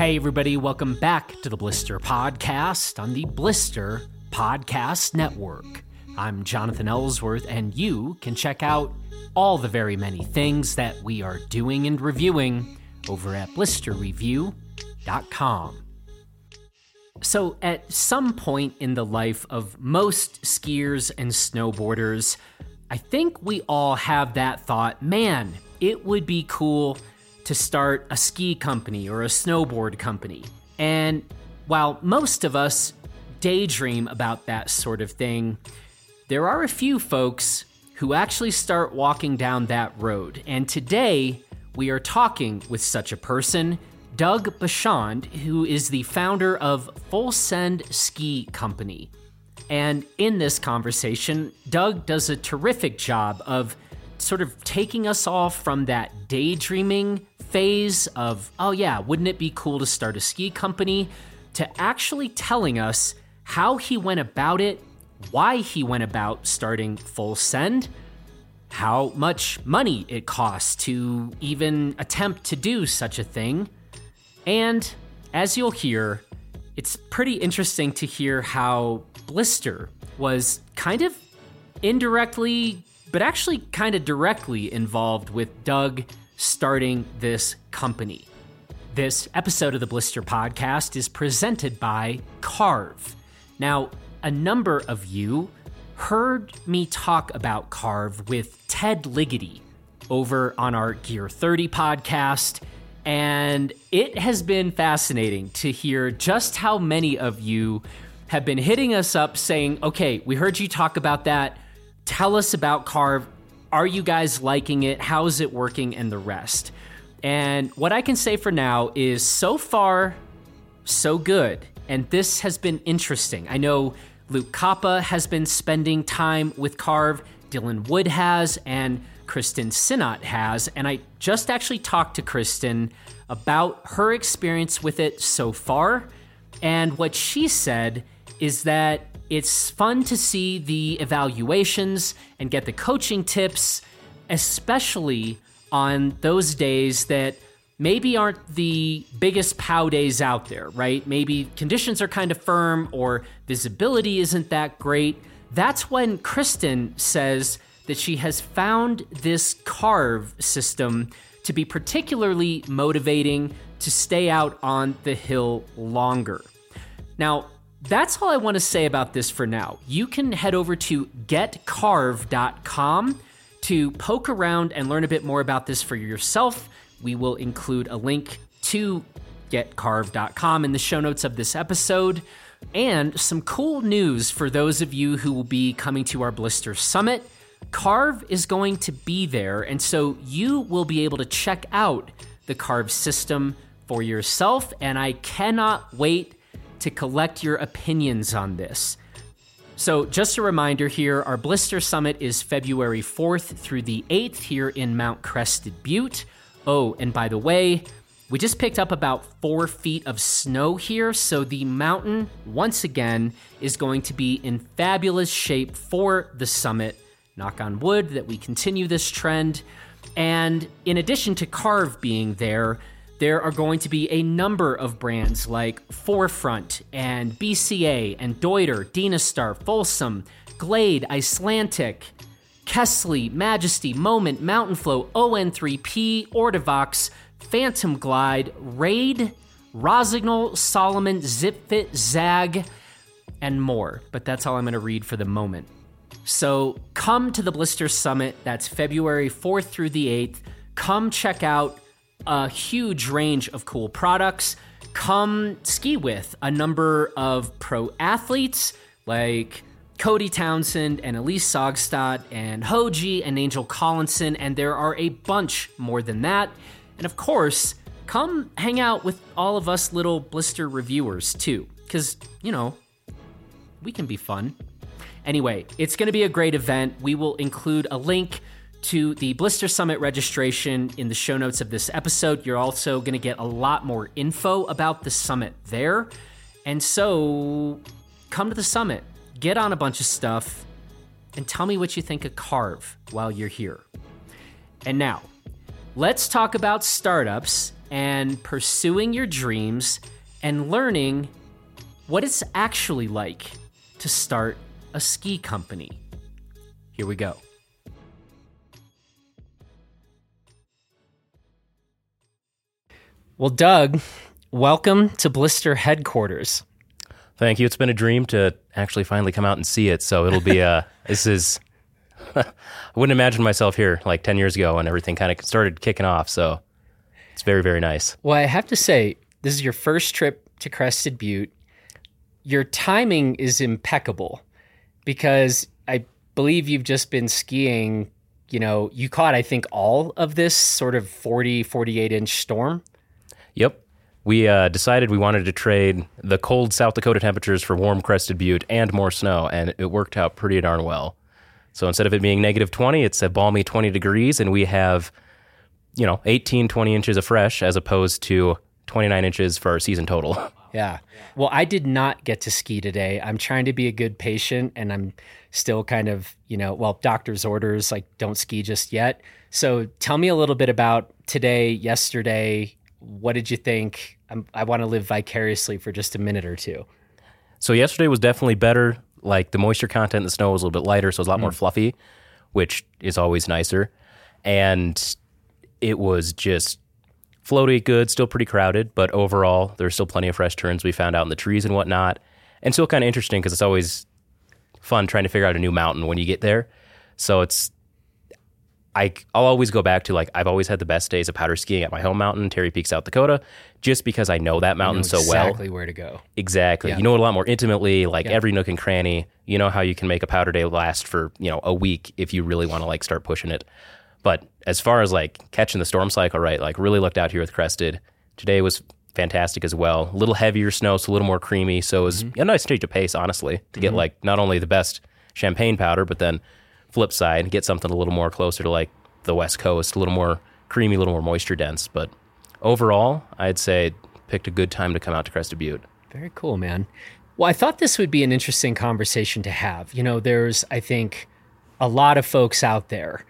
Hey, everybody, welcome back to the Blister Podcast on the Blister Podcast Network. I'm Jonathan Ellsworth, and you can check out all the very many things that we are doing and reviewing over at blisterreview.com. So, at some point in the life of most skiers and snowboarders, I think we all have that thought man, it would be cool to start a ski company or a snowboard company. And while most of us daydream about that sort of thing, there are a few folks who actually start walking down that road. And today, we are talking with such a person, Doug Bachand, who is the founder of Full Send Ski Company. And in this conversation, Doug does a terrific job of sort of taking us all from that daydreaming phase of, oh yeah, wouldn't it be cool to start a ski company, to actually telling us how he went about it, why he went about starting Full Send, how much money it costs to even attempt to do such a thing. And as you'll hear, it's pretty interesting to hear how Blister was kind of indirectly, but actually kind of directly involved with Doug starting this company. This episode of the Blister Podcast is presented by Carv. Now, a number of you heard me talk about Carv with Ted Ligety over on our Gear 30 podcast, and it has been fascinating to hear just how many of you have been hitting us up saying, okay, we heard you talk about that. Tell us about Carv. Are you guys liking it? How is it working? And the rest. And what I can say for now is so far, so good. And this has been interesting. I know Luke Koppa has been spending time with Carv, Dylan Wood has, and Kristen Sinnott has. And I just actually talked to Kristen about her experience with it so far. And what she said is that it's fun to see the evaluations and get the coaching tips, especially on those days that maybe aren't the biggest POW days out there, right? Maybe conditions are kind of firm or visibility isn't that great. That's when Kristen says that she has found this Carv system to be particularly motivating to stay out on the hill longer. Now, that's all I want to say about this for now. You can head over to getcarv.com to poke around and learn a bit more about this for yourself. We will include a link to getcarv.com in the show notes of this episode. And some cool news for those of you who will be coming to our Blister Summit. Carv is going to be there, and so you will be able to check out the Carv system for yourself. And I cannot wait to collect your opinions on this. So, just a reminder here our Blister Summit is February 4th through the 8th here in Mount Crested Butte. Oh, and by the way, we just picked up about four feet of snow here, so the mountain, once again, is going to be in fabulous shape for the summit. Knock on wood that we continue this trend. And in addition to Carv being there, there are going to be a number of brands like Forefront and BCA and Deuter, Dynastar, Folsom, Glade, Icelantic, Kästle, Majesty, Moment, Mountain Flow, ON3P, Ortovox, Phantom Glide, Raid, Rossignol, Salomon, ZipFit, Zag, and more. But that's all I'm going to read for the moment. So come to the Blister Summit. That's February 4th through the 8th. Come check out a huge range of cool products. Come ski with a number of pro athletes like Cody Townsend and Elyse Saugstad and Hoji and Angel Collinson, and there are a bunch more than that. And of course, come hang out with all of us little blister reviewers too, because, you know, we can be fun. Anyway, it's going to be a great event. We will include a link to the Blister Summit registration in the show notes of this episode. You're also going to get a lot more info about the summit there. And so come to the summit, get on a bunch of stuff, and tell me what you think of Carv while you're here. And now, let's talk about startups and pursuing your dreams and learning what it's actually like to start a ski company. Here we go. Well, Doug, welcome to Blister headquarters. Thank you. It's been a dream to actually finally come out and see it. So it'll be uh this is I wouldn't imagine myself here like 10 years ago when everything kind of started kicking off. So it's very, very nice. Well, I have to say, this is your first trip to Crested Butte. Your timing is impeccable because I believe you've just been skiing. You know, you caught, I think, all of this sort of 40, 48 inch storm. Yep. We uh, decided we wanted to trade the cold South Dakota temperatures for warm Crested Butte and more snow, and it worked out pretty darn well. So instead of it being negative 20, it's a balmy 20 degrees, and we have, you know, 18, 20 inches of fresh as opposed to 29 inches for our season total. Yeah. Well, I did not get to ski today. I'm trying to be a good patient and I'm still kind of, you know, well, doctor's orders, like don't ski just yet. So tell me a little bit about today, yesterday. What did you think? I'm, I want to live vicariously for just a minute or two. So yesterday was definitely better. Like the moisture content in the snow was a little bit lighter, so it was a lot more mm. fluffy, which is always nicer. And it was just floaty good, still pretty crowded, but overall there's still plenty of fresh turns we found out in the trees and whatnot. And still kind of interesting because it's always fun trying to figure out a new mountain when you get there. So it's I I'll always go back to like I've always had the best days of powder skiing at my home mountain, Terry Peak, South Dakota, just because I know that mountain Know so well. exactly where to go. Exactly. Yeah. You know it a lot more intimately, like Yeah. every nook and cranny. You know how you can make a powder day last for, you know, a week if you really want to like start pushing it. But as far as like catching the storm cycle right, like really looked out here with Crested. Today was fantastic as well. A little heavier snow, so a little more creamy. So it was Mm-hmm. a nice change of pace, honestly, to get like not only the best champagne powder, but then flip side, get something a little more closer to like the West Coast, a little more creamy, a little more moisture dense. But overall, I'd say picked a good time to come out to Crested Butte. Very cool, man. Well, I thought this would be an interesting conversation to have. You know, there's, I think, a lot of folks out there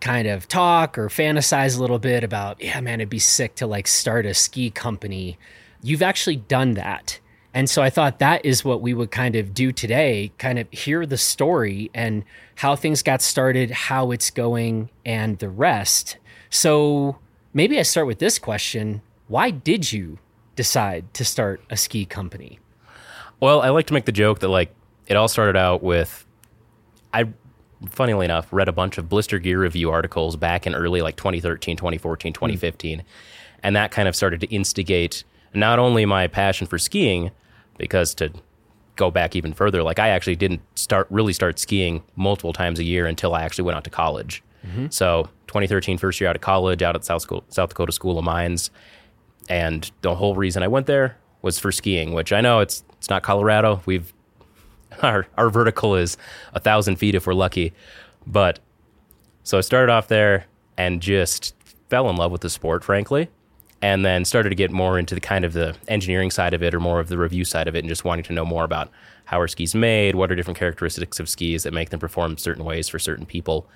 kind of talk or fantasize a little bit about, yeah, man, it'd be sick to like start a ski company. You've actually done that. And so I thought that is what we would kind of do today, kind of hear the story and how things got started, how it's going, and the rest. So maybe I start with this question Why did you decide to start a ski company? Well, I like to make the joke that like it all started out with I funnily enough read a bunch of blister gear review articles back in early like 2013, 2014, hmm. 2015. And that kind of started to instigate not only my passion for skiing because to go back even further, like I actually didn't start really start skiing multiple times a year until I actually went out to college. Mm-hmm. So 2013, first year out of college, out at South, School, South Dakota School of Mines, and the whole reason I went there was for skiing, which I know it's it's not Colorado. We've our our vertical is a thousand feet if we're lucky, but so I started off there and just fell in love with the sport, frankly, and then started to get more into the kind of the engineering side of it or more of the review side of it, and just wanting to know more about how are skis made, what are different characteristics of skis that make them perform certain ways for certain people,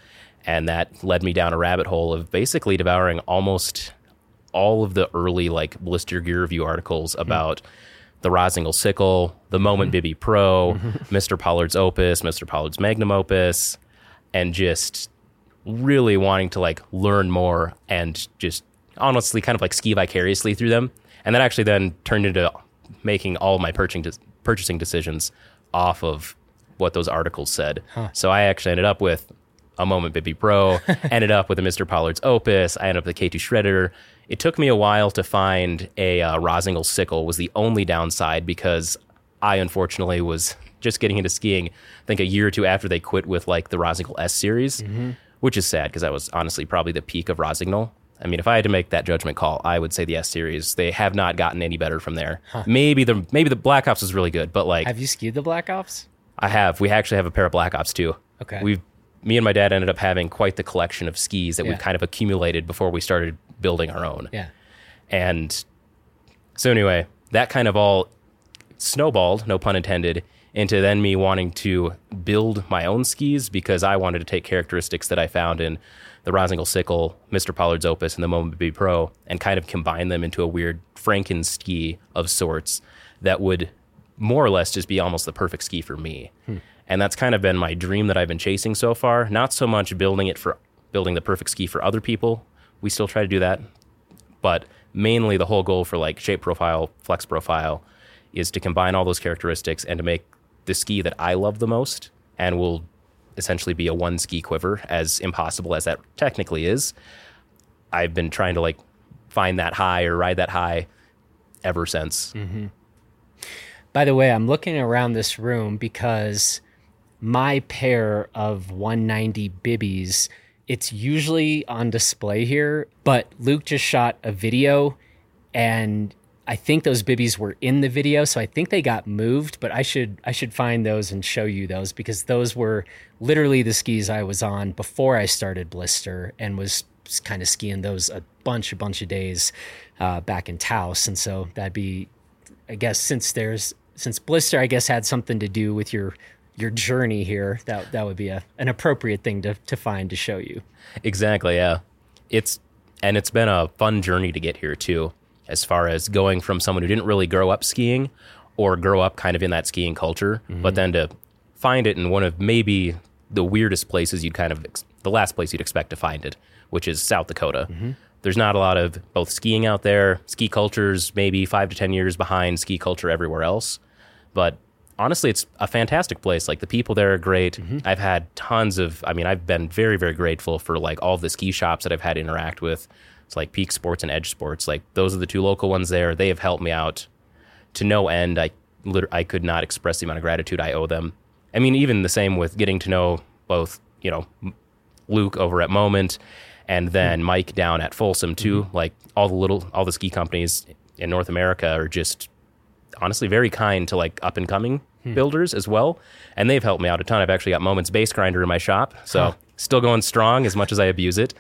and that led me down a rabbit hole of basically devouring almost all of the early like blister gear review articles hmm. about the Rossignol Sickle, the Moment hmm. Bibby Pro, Mr. Pollard's Opus, Mr. Pollard's Magnum Opus, and just really wanting to like learn more and just honestly kind of like ski vicariously through them. And that actually then turned into making all my purchasing purchasing decisions off of what those articles said. So I actually ended up with a Moment Bibby Pro, ended up with a Mr. Pollard's Opus, I ended up with a K2 Shredder. It took me a while to find a uh, Rossignol Sickle was the only downside because I unfortunately was just getting into skiing, I think a year or two after they quit with like the Rossignol S series, which is sad because that was honestly probably the peak of Rossignol. I mean, if I had to make that judgment call, I would say the S series. They have not gotten any better from there. Maybe the maybe the Black Ops is really good, but like Have you skied the Black Ops? I have. We actually have a pair of Black Ops too. Okay. We've me and my dad ended up having quite the collection of skis that Yeah. we've kind of accumulated before we started building our own. Yeah. And so anyway, that kind of all snowballed, no pun intended, into then me wanting to build my own skis because I wanted to take characteristics that I found in the Rossignol Sickle, Mr. Pollard's Opus, and the Moment B Pro and kind of combine them into a weird Franken ski of sorts that would more or less just be almost the perfect ski for me. Hmm. And that's kind of been my dream that I've been chasing so far. Not so much building it for building the perfect ski for other people. We still try to do that. But mainly the whole goal for like shape profile, flex profile is to combine all those characteristics and to make the ski that I love the most and will essentially be a one ski quiver as impossible as that technically is. I've been trying to like find that high or ride that high ever since. Mm-hmm. By the way, I'm looking around this room because my pair of 190 bibbies, it's usually on display here, but Luke just shot a video and I think those bibbies were in the video, so I think they got moved, but I should I should find those and show you those because those were literally the skis I was on before I started Blister and was kind of skiing those a bunch a bunch of days uh, back in Taos, and so that'd be I guess since there's since Blister, I guess had something to do with your your journey here. That that would be a an appropriate thing to to find to show you. Exactly, yeah. It's and it's been a fun journey to get here too, as far as going from someone who didn't really grow up skiing or grow up kind of in that skiing culture, but mm-hmm. then to find it in one of maybe the weirdest places you'd kind of ex- the last place you'd expect to find it, which is South Dakota. Mm-hmm. There's not a lot of both skiing out there. Ski culture's maybe five to ten years behind ski culture everywhere else, but honestly, it's a fantastic place. Like the people there are great. Mm-hmm. I've had tons of. I mean, I've been very, very grateful for like all the ski shops that I've had to interact with. It's like Peak Sports and Edge Sports. Like those are the two local ones there. They have helped me out to no end. I lit- I could not express the amount of gratitude I owe them. I mean, even the same with getting to know both, you know, Luke over at Moment and then Mike down at Folsom too. Like all the little, all the ski companies in North America are just honestly very kind to like up and coming builders as well. And they've helped me out a ton. I've actually got Moments Base Grinder in my shop. So still going strong as much as I abuse it.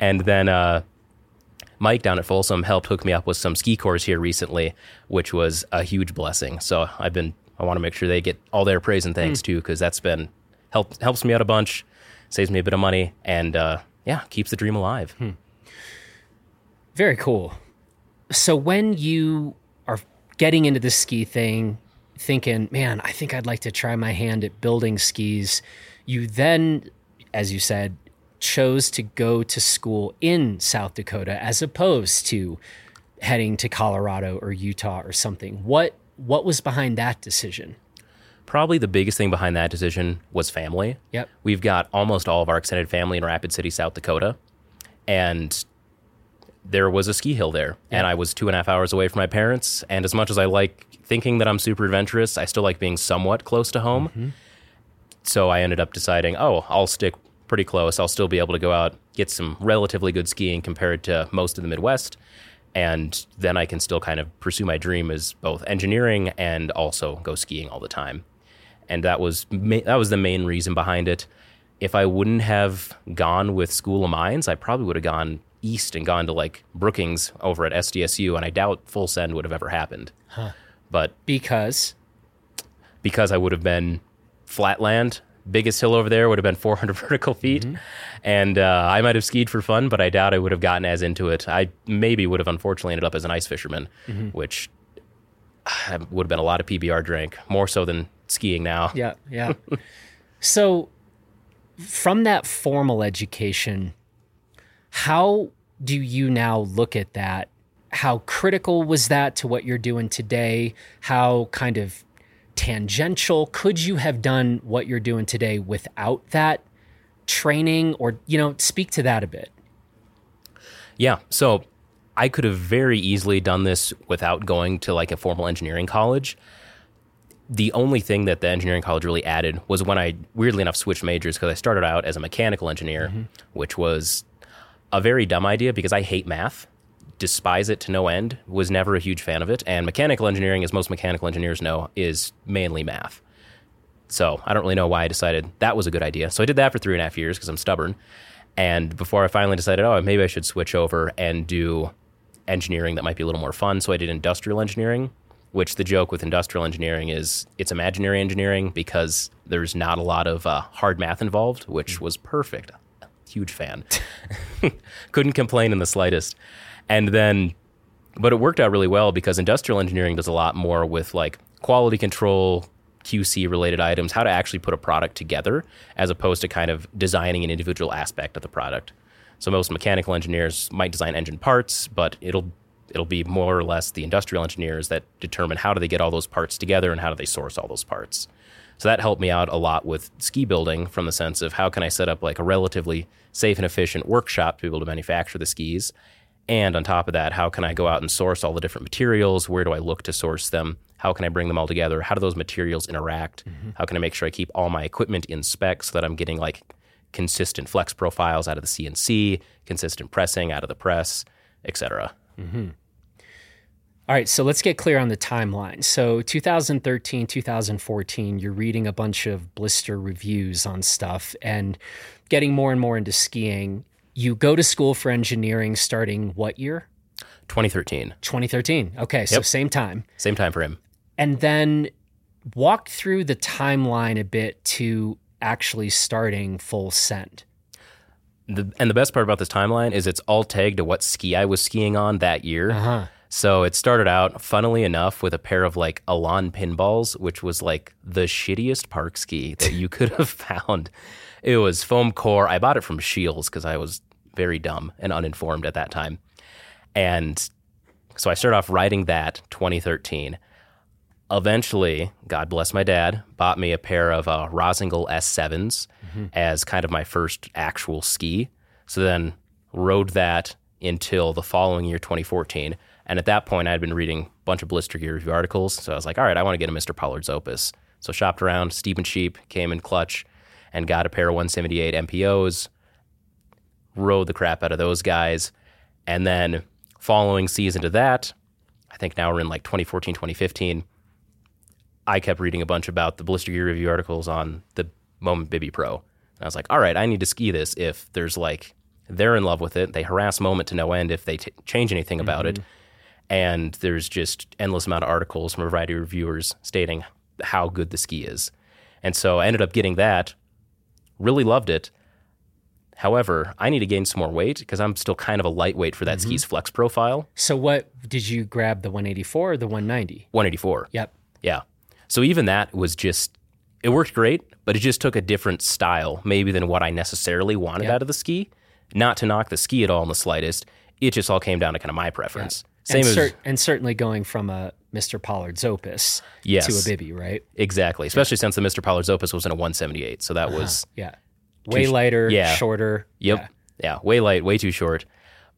And then, uh, Mike down at Folsom helped hook me up with some ski cores here recently, which was a huge blessing. So I've been I want to make sure they get all their praise and thanks too, because that's been help helps me out a bunch, saves me a bit of money, and uh, yeah, keeps the dream alive. Very cool. So when you are getting into the ski thing, thinking, man, I think I'd like to try my hand at building skis, you then, as you said, chose to go to school in South Dakota as opposed to heading to Colorado or Utah or something. What what was behind that decision? Probably the biggest thing behind that decision was family. Yep. We've got almost all of our extended family in Rapid City, South Dakota, and there was a ski hill there, and I was two and a half hours away from my parents. And as much as I like thinking that I'm super adventurous, I still like being somewhat close to home. Mm-hmm. So I ended up deciding, oh, I'll stick pretty close. I'll still be able to go out, get some relatively good skiing compared to most of the Midwest. And then I can still kind of pursue my dream as both engineering and also go skiing all the time. And that was ma- that was the main reason behind it. If I wouldn't have gone with School of Mines, I probably would have gone east and gone to like Brookings over at SDSU, and I doubt Full Send would have ever happened. But Because because I would have been flatland. Biggest hill over there would have been 400 vertical feet. And uh, I might have skied for fun, but I doubt I would have gotten as into it. I maybe would have unfortunately ended up as an ice fisherman, which uh, would have been a lot of PBR drink, more so than skiing now. Yeah, yeah. so, from that formal education, how do you now look at that? How critical was that to what you're doing today? How kind of tangential could you have done what you're doing today without that training? Or, you know, speak to that a bit. Yeah. So I could have very easily done this without going to like a formal engineering college. The only thing that the engineering college really added was when I weirdly enough switched majors because I started out as a mechanical engineer, mm-hmm. which was a very dumb idea because I hate math, despise it to no end, was never a huge fan of it. And mechanical engineering, as most mechanical engineers know, is mainly math. So I don't really know why I decided that was a good idea. So I did that for three and a half years because I'm stubborn. And before I finally decided, oh, maybe I should switch over and do engineering that might be a little more fun. So I did industrial engineering, which the joke with industrial engineering is it's imaginary engineering because there's not a lot of uh, hard math involved, which was perfect. Huge fan. Couldn't complain in the slightest. And then, but it worked out really well because industrial engineering does a lot more with like quality control, QC related items, how to actually put a product together as opposed to kind of designing an individual aspect of the product. So most mechanical engineers might design engine parts, but it'll it'll be more or less the industrial engineers that determine how do they get all those parts together and how do they source all those parts. So that helped me out a lot with ski building from the sense of how can I set up like a relatively safe and efficient workshop to be able to manufacture the skis. And on top of that, how can I go out and source all the different materials? Where do I look to source them? How can I bring them all together? How do those materials interact? Mm-hmm. How can I make sure I keep all my equipment in spec so that I'm getting like consistent flex profiles out of the CNC, consistent pressing out of the press, etc. Mm-hmm. All right, so let's get clear on the timeline. So 2013, 2014, you're reading a bunch of blister reviews on stuff and getting more and more into skiing. You go to school for engineering starting what year? 2013. 2013. Okay, so yep. same time. Same time for him. And then walk through the timeline a bit to actually starting full send. The, and the best part about this timeline is it's all tagged to what ski I was skiing on that year. Uh-huh. So it started out, funnily enough, with a pair of like Elan pinballs, which was like the shittiest park ski that you could have found. It was foam core. I bought it from Scheels because I was very dumb and uninformed at that time. And so I started off riding that 2013. Eventually, God bless my dad, bought me a pair of uh, Rossignol S7s mm-hmm. as kind of my first actual ski. So then rode that until the following year, 2014. And at that point, I had been reading a bunch of blister gear review articles. So I was like, all right, I want to get a Mr. Pollard's Opus. So shopped around, steep and cheap, came in clutch, and got a pair of 178 MPOs. Rode the crap out of those guys. And then following season to that, I think now we're in like 2014, 2015. I kept reading a bunch about the blister gear review articles on the Moment Bibby Pro. And I was like, all right, I need to ski this if there's like, they're in love with it. They harass Moment to no end if they t- change anything about mm-hmm. it and there's just endless amount of articles from a variety of reviewers stating how good the ski is. And so I ended up getting that, really loved it. However, I need to gain some more weight because I'm still kind of a lightweight for that mm-hmm. ski's flex profile. So what did you grab the 184 or the 190? 184. Yep. Yeah. So even that was just it worked great, but it just took a different style maybe than what I necessarily wanted yep. out of the ski. Not to knock the ski at all in the slightest. It just all came down to kind of my preference. Yep. Same and, cer- as, and certainly going from a Mr. Pollard's Opus yes, to a Bibby, right? Exactly. Especially yeah. since the Mr. Pollard's Opus was in a 178. So that uh-huh. was yeah, way lighter, yeah. shorter. Yep. Yeah. yeah. way light, way too short,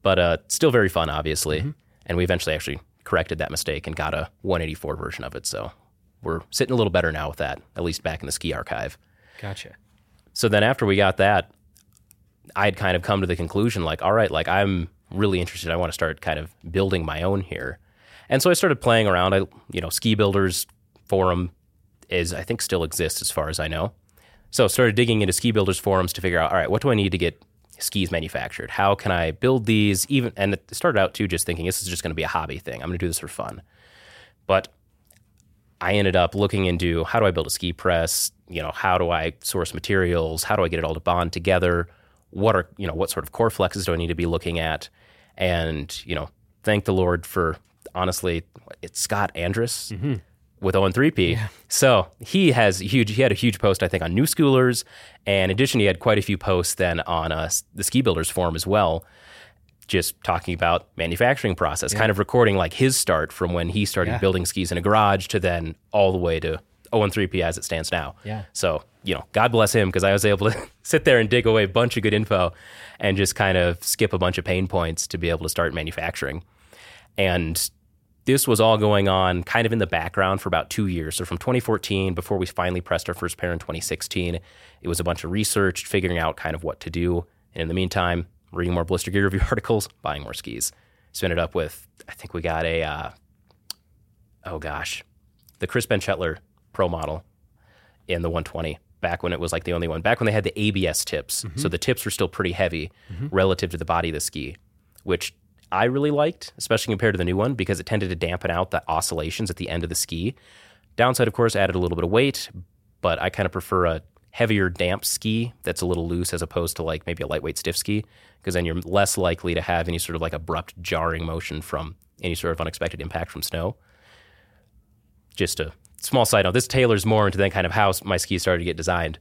but uh, still very fun, obviously. Mm-hmm. And we eventually actually corrected that mistake and got a 184 version of it. So we're sitting a little better now with that, at least back in the ski archive. Gotcha. So then after we got that, I had kind of come to the conclusion like, all right, like I'm really interested. I want to start kind of building my own here. And so I started playing around. I, you know, Ski Builders forum is I think still exists as far as I know. So started digging into Ski Builders forums to figure out, all right, what do I need to get skis manufactured? How can I build these? Even and it started out too just thinking this is just going to be a hobby thing. I'm going to do this for fun. But I ended up looking into how do I build a ski press? You know, how do I source materials? How do I get it all to bond together? What are you know what sort of core flexes do I need to be looking at? And, you know, thank the Lord for honestly, it's Scott Andrus. Mm-hmm. With ON3P. Yeah. So he has huge, he had a huge post, I think, on New Schoolers. And in addition, he had quite a few posts then on uh, the Ski Builders forum as well, just talking about manufacturing process, yeah. kind of recording like his start from when he started yeah. building skis in a garage to then all the way to ON3P as it stands now. Yeah. So, you know, God bless him because I was able to sit there and dig away a bunch of good info and just kind of skip a bunch of pain points to be able to start manufacturing. And this was all going on kind of in the background for about two years. So from 2014, before we finally pressed our first pair in 2016, it was a bunch of research, figuring out kind of what to do. And in the meantime, reading more blister gear review articles, buying more skis. So ended up with, I think we got a, uh, oh gosh, the Chris Benchetler Pro model in the 120 back when it was like the only one. Back when they had the ABS tips, mm-hmm. so the tips were still pretty heavy mm-hmm. relative to the body of the ski, which I really liked, especially compared to the new one, because it tended to dampen out the oscillations at the end of the ski. Downside, of course, added a little bit of weight, but I kind of prefer a heavier damp ski that's a little loose as opposed to like maybe a lightweight stiff ski, because then you're less likely to have any sort of like abrupt jarring motion from any sort of unexpected impact from snow. Just a small side note, this tailors more into then kind of how my skis started to get designed.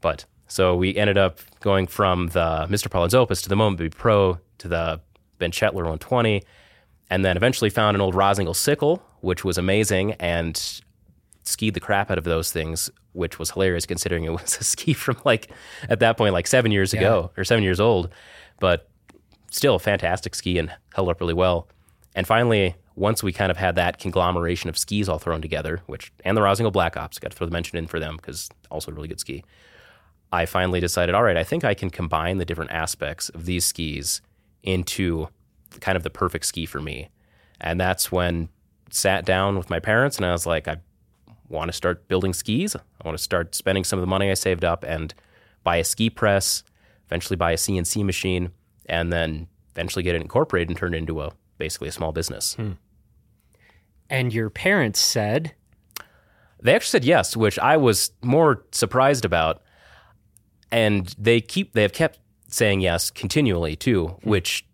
But so we ended up going from the Mr. Pollard's Opus to the Moment Bibby Pro to the Benchetler 120, and then eventually found an old Rossignol Sickle, which was amazing, and skied the crap out of those things, which was hilarious considering it was a ski from like at that point like seven years ago or seven years old, but still a fantastic ski and held up really well. And finally, once we kind of had that conglomeration of skis all thrown together, which and the Rossignol Black Ops, got to throw the mention in for them because also a really good ski. I finally decided, all right, I think I can combine the different aspects of these skis into kind of the perfect ski for me. And that's when sat down with my parents and I was like, I want to start building skis. I want to start spending some of the money I saved up and buy a ski press, eventually buy a CNC machine, and then eventually get it incorporated and turn it into a basically a small business. Hmm. And your parents said they actually said yes, which I was more surprised about. And they keep they have kept saying yes continually too, hmm. which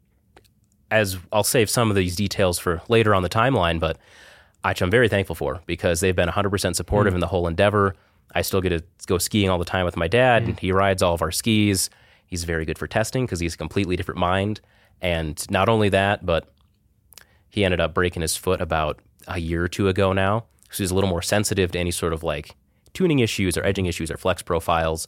as I'll save some of these details for later on the timeline, but which I'm very thankful for because they've been 100% supportive mm. in the whole endeavor. I still get to go skiing all the time with my dad. Mm. He rides all of our skis. He's very good for testing because he's a completely different mind. And not only that, but he ended up breaking his foot about a year or two ago now. So he's a little more sensitive to any sort of like tuning issues or edging issues or flex profiles,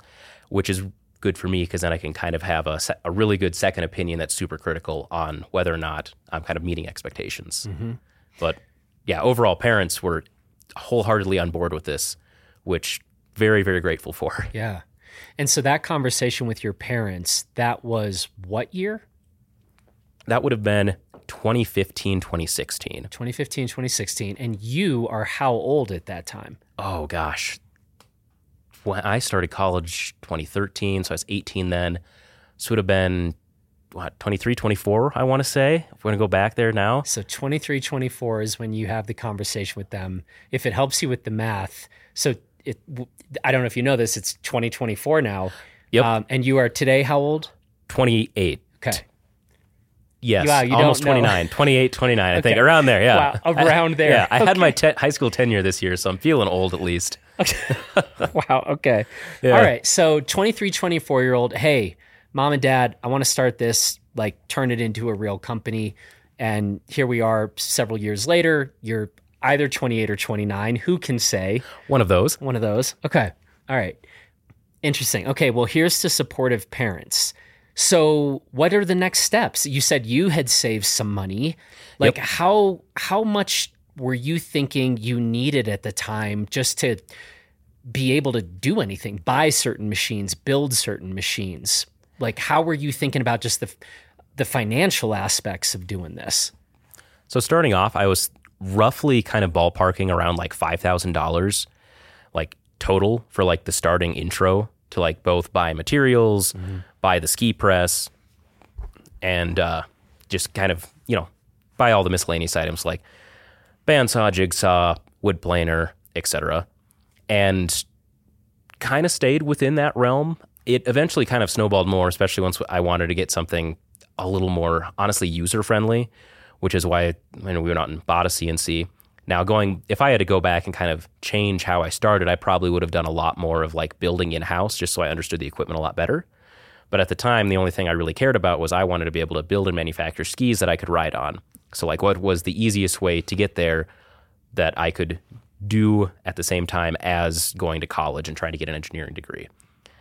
which is good for me because then I can kind of have a, a really good second opinion that's super critical on whether or not I'm kind of meeting expectations. Mm-hmm. But yeah, overall, parents were wholeheartedly on board with this, which very, very grateful for. Yeah. And so that conversation with your parents, that was what year? That would have been 2015, 2016. 2015, 2016. And you are how old at that time? Oh, gosh. When I started college 2013, so I was 18 then. So it would have been what 23 24 i want to say if we're going to go back there now. So 23 24 is when you have the conversation with them. If it helps you with the math so it i don't know if you know this it's 2024 now. Yep. Um, and you are today how old? 28 okay Yes, wow, you almost 29, 28, 29, I okay. think, around there, yeah. Wow, around there. yeah, I okay. had my te- high school tenure this year, so I'm feeling old at least. Okay. wow, okay. Yeah. All right, so 23, 24 year old, hey, mom and dad, I want to start this, like turn it into a real company. And here we are several years later. You're either 28 or 29. Who can say? One of those. One of those. Okay. All right. Interesting. Okay. Well, here's to supportive parents. So, what are the next steps? You said you had saved some money. Like yep. how how much were you thinking you needed at the time just to be able to do anything, buy certain machines, build certain machines? like how were you thinking about just the the financial aspects of doing this? So starting off, I was roughly kind of ballparking around like five thousand dollars, like total for like the starting intro to like both buy materials, mm-hmm. Buy the ski press, and uh, just kind of you know buy all the miscellaneous items like bandsaw, jigsaw, wood planer, etc. And kind of stayed within that realm it eventually kind of snowballed more, especially once I wanted to get something a little more honestly user friendly, which is why we went out and bought a CNC. Now, going if I had to go back and kind of change how I started, I probably would have done a lot more of like building in house just so I understood the equipment a lot better. But at the time, the only thing I really cared about was I wanted to be able to build and manufacture skis that I could ride on. So, like, what was the easiest way to get there that I could do at the same time as going to college and trying to get an engineering degree?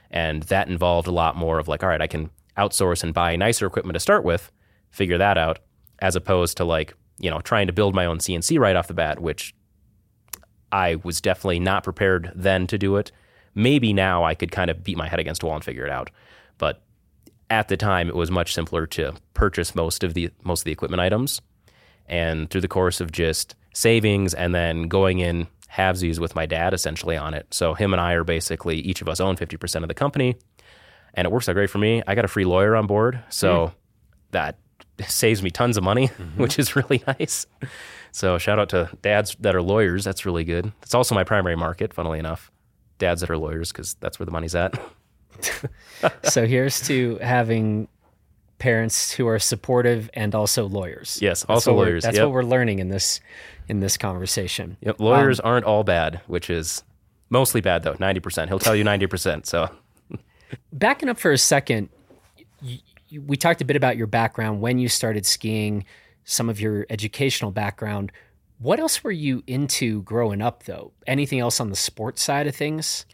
And that involved a lot more of like, all right, I can outsource and buy nicer equipment to start with, figure that out, as opposed to like, you know, trying to build my own CNC right off the bat, which I was definitely not prepared then to do it. Maybe now I could kind of beat my head against a wall and figure it out. But at the time it was much simpler to purchase most of the most of the equipment items. And through the course of just savings and then going in halvesies with my dad essentially on it. So him and I are basically each of us own 50% of the company. And it works out great for me. I got a free lawyer on board. So mm. that saves me tons of money, which is really nice. So shout out to dads that are lawyers. That's really good. It's also my primary market, funnily enough. Dads that are lawyers because that's where the money's at. so here's to having parents who are supportive and also lawyers. Yes, That's also lawyers. That's Yep. what we're learning in this in this conversation. Yep, lawyers um, aren't all bad, which is mostly bad though. Ninety percent. He'll tell you ninety percent. So Backing up for a second, we talked a bit about your background when you started skiing, some of your educational background. What else were you into growing up, though? Anything else on the sports side of things?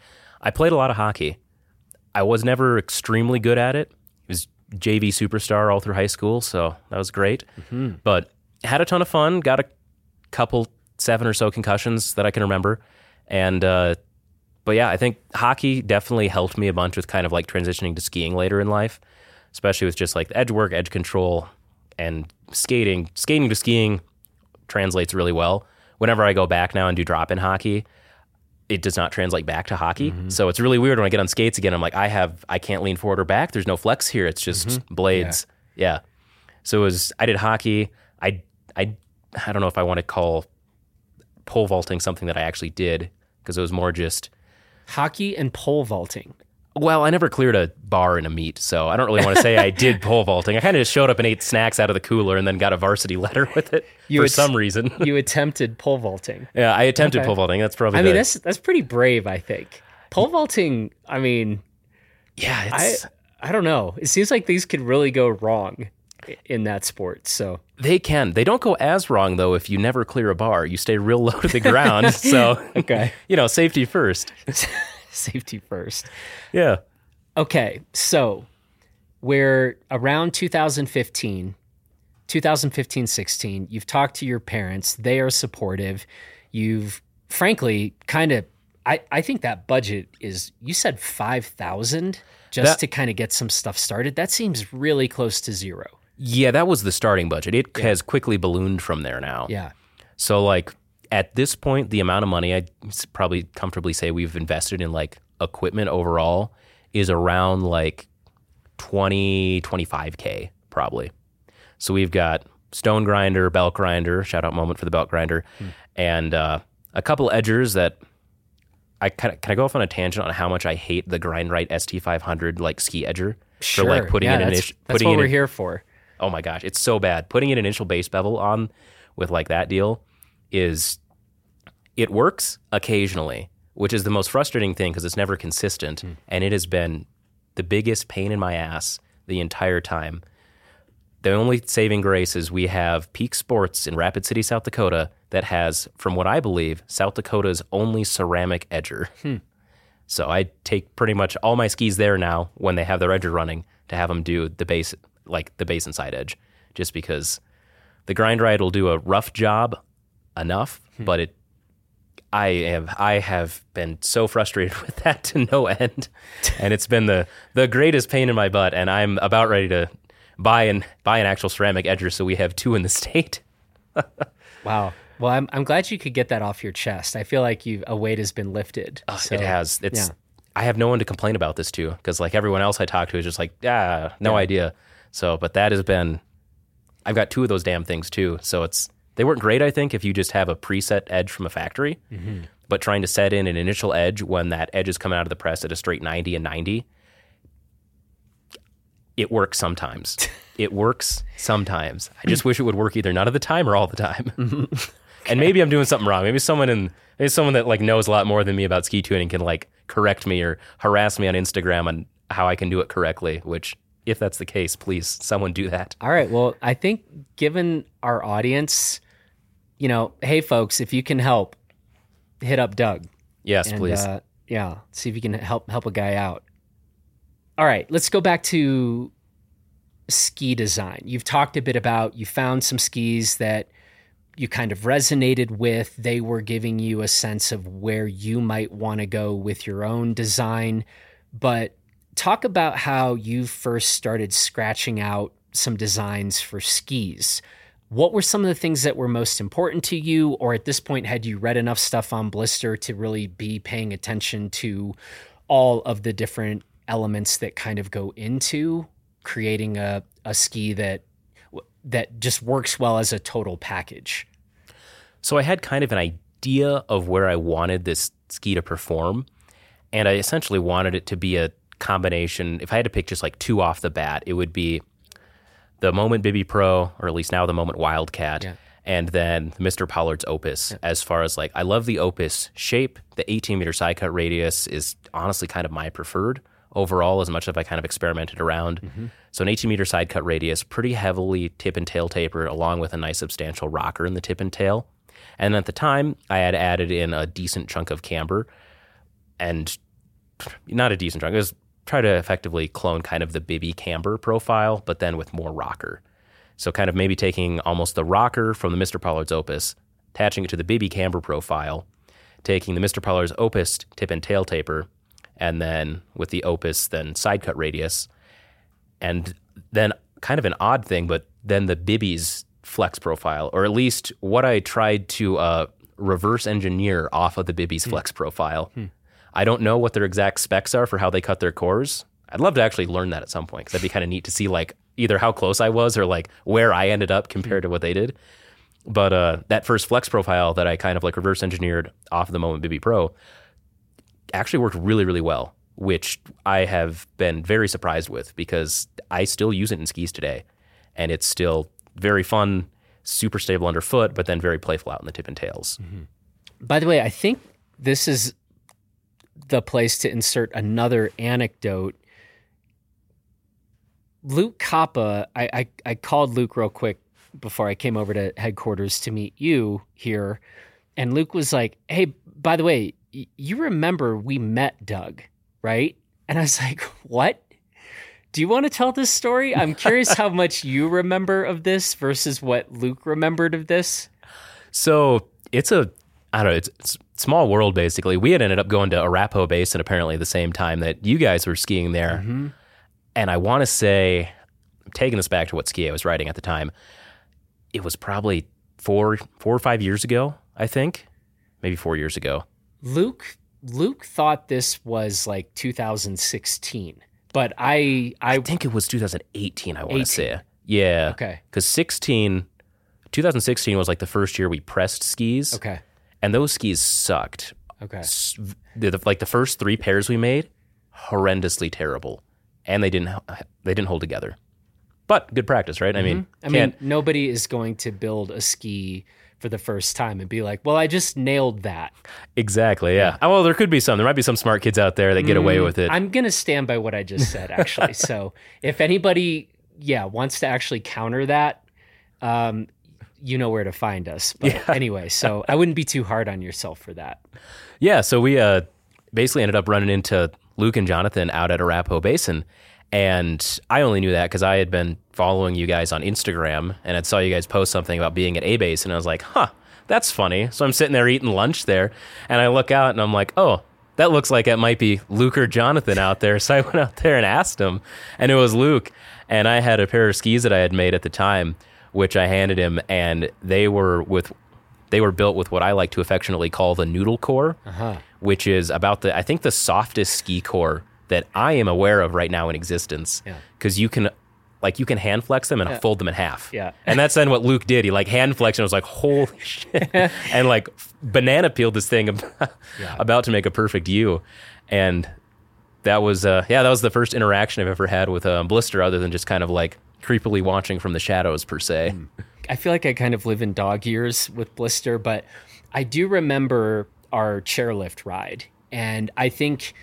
I played a lot of hockey. I was never extremely good at it. I was JV superstar all through high school, so that was great. But had a ton of fun. Got a couple seven or so concussions that I can remember, and uh, but yeah, I think hockey definitely helped me a bunch with kind of like transitioning to skiing later in life, especially with just like the edge work, edge control, and skating. Skating to skiing translates really well. Whenever I go back now and do drop in hockey, it does not translate back to hockey. Mm-hmm. So it's really weird when I get on skates again. I'm like, I have, I can't lean forward or back. There's no flex here. It's just mm-hmm. blades. Yeah. So it was, I did hockey. I, I, I don't know if I want to call pole vaulting something that I actually did because it was more just, Hockey and pole vaulting. Well, I never cleared a bar in a meet. So I don't really want to say I did pole vaulting. I kind of just showed up and ate snacks out of the cooler and then got a varsity letter with it You for would- some reason. You attempted pole vaulting. yeah. I attempted Okay. pole vaulting. That's probably I mean, the- that's that's pretty brave. I think pole vaulting. I mean, yeah, I it's, I don't know. It seems like these could really go wrong i- in that sport. So They can. They don't go as wrong though if you never clear a bar. You stay real low to the ground. so okay, you know, safety first. Safety first. Yeah. Okay, so we're around 2015, 2015, 16. You've talked to your parents, they are supportive. You've frankly kind of, I, I think that budget is, you said 5,000 just That- to kind of get some stuff started. That seems really close to zero. Yeah, that was the starting budget. It has quickly ballooned from there now. Yeah. So like at this point, the amount of money I'd probably comfortably say we've invested in like equipment overall is around like 20, 25K probably. So we've got stone grinder, belt grinder, shout out moment for the belt grinder, and uh, a couple edgers that I can, I- can I go off on a tangent on how much I hate the grind right ST500 like ski edger Sure. for like putting yeah, in that's, init- that's putting what we're in, here for. oh my gosh, it's so bad. Putting an initial base bevel on with like that deal is it works occasionally, which is the most frustrating thing because it's never consistent, hmm. and it has been the biggest pain in my ass the entire time. The only saving grace is we have Peak Sports in Rapid City, South Dakota, that has, from what I believe, South Dakota's only ceramic edger. Hmm. So I take pretty much all my skis there now when they have their edger running to have them do the base, like the base and side edge, just because the grind ride will do a rough job enough, but it. I have I have been so frustrated with that to no end, and it's been the the greatest pain in my butt. And I'm about ready to buy an buy an actual ceramic edger, so we have two in the state. Wow. Well, I'm, I'm glad you could get that off your chest. I feel like you a weight has been lifted. So, it has. It's. yeah. I have no one to complain about this to because like everyone else I talk to is just like, ah, no idea. So, but that has been. I've got two of those damn things too. So it's they weren't great. I think if you just have a preset edge from a factory, Mm-hmm. but trying to set in an initial edge when that edge is coming out of the press at a straight ninety and ninety, it works sometimes. it works sometimes. I just wish it would work either none of the time or all the time. and maybe I'm doing something wrong. Maybe someone in maybe someone that like knows a lot more than me about ski tuning can like correct me or harass me on Instagram on how I can do it correctly. Which, if that's the case, please someone do that. All right. Well, I think given our audience, you know, hey folks, if you can help, hit up Doug. Yes, and, please. Uh, yeah, see if you can help help a guy out. All right, let's go back to ski design. You've talked a bit about you found some skis that you kind of resonated with. They were giving you a sense of where you might want to go with your own design. But talk about how you first started scratching out some designs for skis. What were some of the things that were most important to you? Or at this point, had you read enough stuff on Blister to really be paying attention to all of the different elements that kind of go into creating a, a ski that that just works well as a total package? So I had kind of an idea of where I wanted this ski to perform, and I essentially wanted it to be a combination. If I had to pick just like two off the bat, it would be the Moment Bibby Pro, or at least now the Moment Wildcat, Yeah. and then Mr. Pollard's Opus. As far as like, I love the Opus shape. The 18 meter side cut radius is honestly kind of my preferred overall, as much as I kind of experimented around. Mm-hmm. So an 18 meter side cut radius, pretty heavily tip and tail taper, along with a nice substantial rocker in the tip and tail. And at the time, I had added in a decent chunk of camber, and not a decent chunk. It was try to effectively clone kind of the Bibby camber profile, but then with more rocker. So kind of maybe taking almost the rocker from the Mr. Pollard's Opus, attaching it to the Bibby camber profile, taking the Mr. Pollard's Opus tip and tail taper, and then with the Opus then side cut radius, and then kind of an odd thing, but then the Bibby's flex profile, or at least what I tried to uh, reverse engineer off of the Bibby's flex profile. I don't know what their exact specs are for how they cut their cores. I'd love to actually learn that at some point because that'd be kind of neat to see like either how close I was or like where I ended up compared to what they did. But uh, that first flex profile that I kind of like reverse engineered off of the Moment Bibby Pro actually worked really, really well, which I have been very surprised with because I still use it in skis today. And it's still very fun, super stable underfoot, but then very playful out in the tip and tails. By the way, I think this is the place to insert another anecdote. Luke Koppa, I, I, I called Luke real quick before I came over to headquarters to meet you here. And Luke was like, Hey, by the way, y- you remember we met Doug, right? And I was like, What? Do you want to tell this story? I'm curious how much you remember of this versus what Luke remembered of this. So it's a, I don't know, it's, it's small world basically. We had ended up going to Arapahoe Basin apparently the same time that you guys were skiing there. Mm-hmm. And I want to say, I'm taking this back to what ski I was riding at the time. It was probably four, four or five years ago, I think, maybe four years ago. Luke Luke thought this was like 2016, but I I, I think it was 2018. I want to say, yeah, okay because 16, 2016 was like the first year we pressed skis, okay and those skis sucked. okay. S- the, the- like the first three pairs we made horrendously terrible. And they didn't they didn't hold together. But good practice right? I mean I mean nobody is going to build a ski for the first time and be like, well, I just nailed that. exactly yeah. Oh, well there could be some. There might be some smart kids out there that get away with it. Mm, I'm gonna stand by what I just said, actually. so if anybody, yeah, wants to actually counter that, um, you know where to find us. But anyway, so I wouldn't be too hard on yourself for that. yeah so we uh basically ended up running into luke and jonathan out at arapahoe basin and i only knew that because i had been following you guys on instagram and i saw you guys post something about being at a base and i was like huh that's funny so i'm sitting there eating lunch there and i look out and i'm like oh that looks like it might be Luke or Jonathan out there. So I went out there and asked him, and it was Luke. And I had a pair of skis that I had made at the time, which I handed him, and they were with, they were built with what I like to affectionately call the noodle core, which is about the I think the softest ski core that I am aware of right now in existence. Yeah. Because you can. Like you can hand flex them and fold them in half. Yeah. And that's then what Luke did. He like hand flexed and was like, holy shit. and like banana peeled this thing about, about to make a perfect U. And that was, uh, yeah, that was the first interaction I've ever had with a blister other than just kind of like creepily watching from the shadows per se. Hmm. I feel like I kind of live in dog years with Blister, but I do remember our chairlift ride. And I think,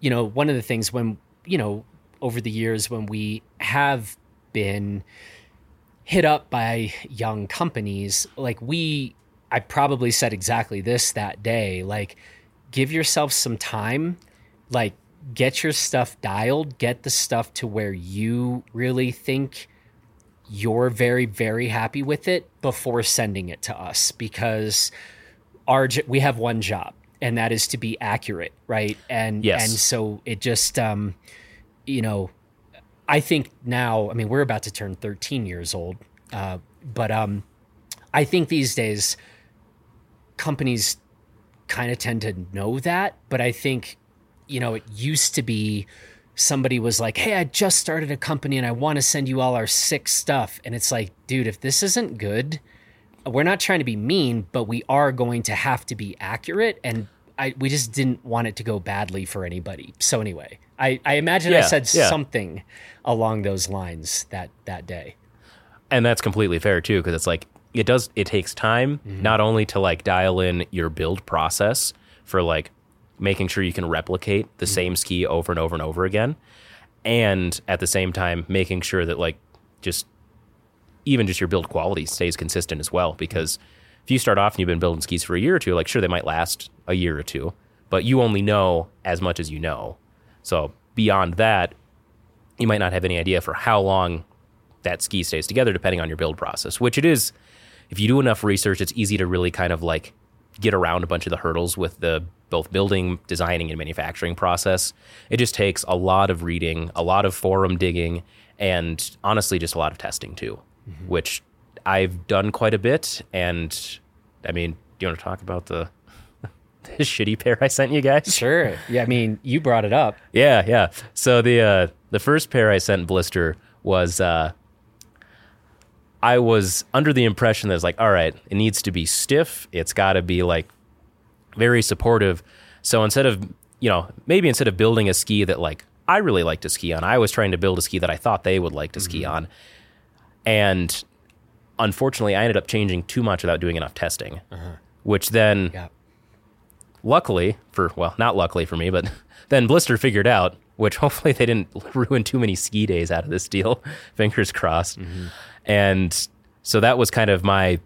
you know, one of the things when, you know, over the years when we have been hit up by young companies, like we, I probably said exactly this that day, like, give yourself some time, like, get your stuff dialed, get the stuff to where you really think you're very very happy with it before sending it to us because our we have one job and that is to be accurate right and Yes. and so it just um you know i think now i mean we're about to turn 13 years old uh but um i think these days companies kind of tend to know that but i think you know it used to be somebody was like, "Hey, I just started a company and I want to send you all our sick stuff." And it's like, dude, if this isn't good, we're not trying to be mean, but we are going to have to be accurate and I, we just didn't want it to go badly for anybody. So anyway, I, I imagine I said yeah. something along those lines that that day. and that's completely fair too because it's like it does it takes time mm-hmm. not only to like dial in your build process for like making sure you can replicate the mm. same ski over and over and over again and at the same time making sure that like just even just your build quality stays consistent as well because if you start off and you've been building skis for a year or two like sure they might last a year or two but you only know as much as you know so beyond that you might not have any idea for how long that ski stays together depending on your build process, which it is. If you do enough research, it's easy to really kind of like get around a bunch of the hurdles with the both building, designing, and manufacturing process. It just takes a lot of reading, a lot of forum digging, and honestly, just a lot of testing too, which I've done quite a bit. And I mean, do you want to talk about the, the shitty pair I sent you guys? Sure. Yeah, I mean, you brought it up. Yeah, yeah. So the uh, the first pair I sent Blister was uh, I was under the impression that it's like, all right, it needs to be stiff. It's got to be like very supportive. So instead of you know maybe instead of building a ski that like I really like to ski on, I was trying to build a ski that I thought they would like to ski mm-hmm. on, and unfortunately, I ended up changing too much without doing enough testing, uh-huh. which then Yeah. luckily for well not luckily for me but then blister figured out which hopefully they didn't ruin too many ski days out of this deal fingers crossed. Mm-hmm. And so that was kind of my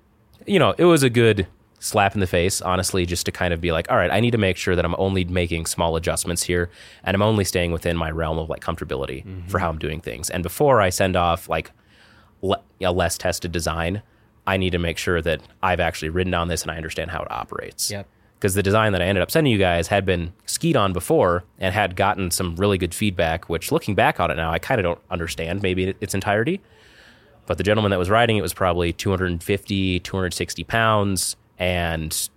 you know it was a good slap in the face honestly just to kind of be like all right i need to make sure that i'm only making small adjustments here and i'm only staying within my realm of like comfortability mm-hmm. for how i'm doing things and before i send off like le- a less tested design i need to make sure that i've actually written on this and i understand how it operates Yep. because the design that I ended up sending you guys had been skied on before and had gotten some really good feedback, which looking back on it now, I kind of don't understand maybe in its entirety. But the gentleman that was riding it was probably 250, 260 pounds and,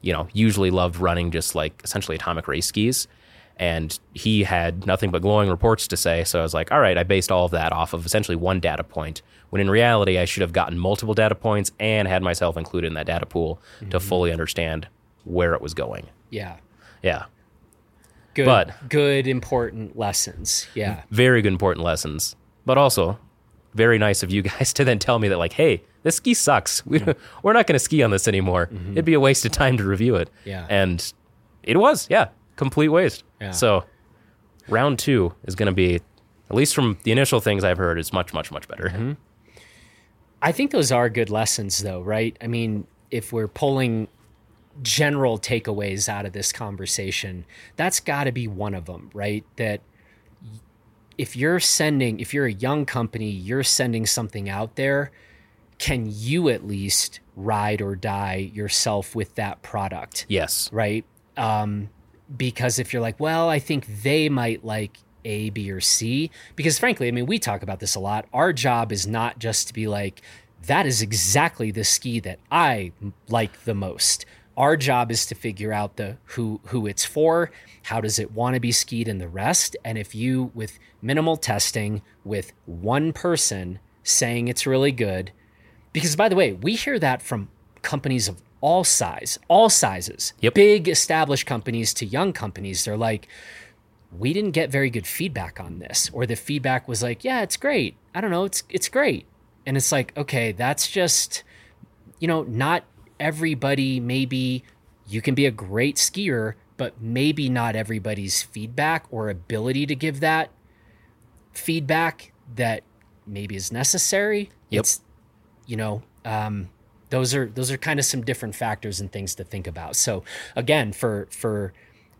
you know, usually loved running just like essentially atomic race skis. And he had nothing but glowing reports to say. So I was like, all right, I based all of that off of essentially one data point. When in reality, I should have gotten multiple data points and had myself included in that data pool to mm-hmm. fully understand where it was going. Yeah. Yeah. Good But- good important lessons. Yeah. Very good, important lessons. But also, very nice of you guys to then tell me that, like, hey, this ski sucks. We, we're not going to ski on this anymore. Mm-hmm. It'd be a waste of time to review it. Yeah. And it was, yeah, complete waste. Yeah. So, round two is going to be, at least from the initial things I've heard, is much, much, much better. Mm-hmm. I think those are good lessons, though, right? I mean, if we're pulling general takeaways out of this conversation, that's got to be one of them, right? That if you're sending, if you're a young company, you're sending something out there, can you at least ride or die yourself with that product? Yes. right? Um, because if you're like, well, I think they might like A, B, or C, because frankly, I mean, we talk about this a lot. Our job is not just to be like, that is exactly the ski that I like the most. Our job is to figure out the who who it's for, how does it want to be skied, and the rest. And if you, with minimal testing, with one person saying it's really good, because by the way, we hear that from companies of all size, all sizes, Yep. big established companies to young companies. They're like, we didn't get very good feedback on this, or the feedback was like, yeah, it's great. I don't know, it's it's great, and it's like, okay, that's just, you know, not everybody. Maybe you can be a great skier, but maybe not everybody's feedback or ability to give that feedback that maybe is necessary. Yep. It's, you know, um, those are those are kind of some different factors and things to think about. So again, for for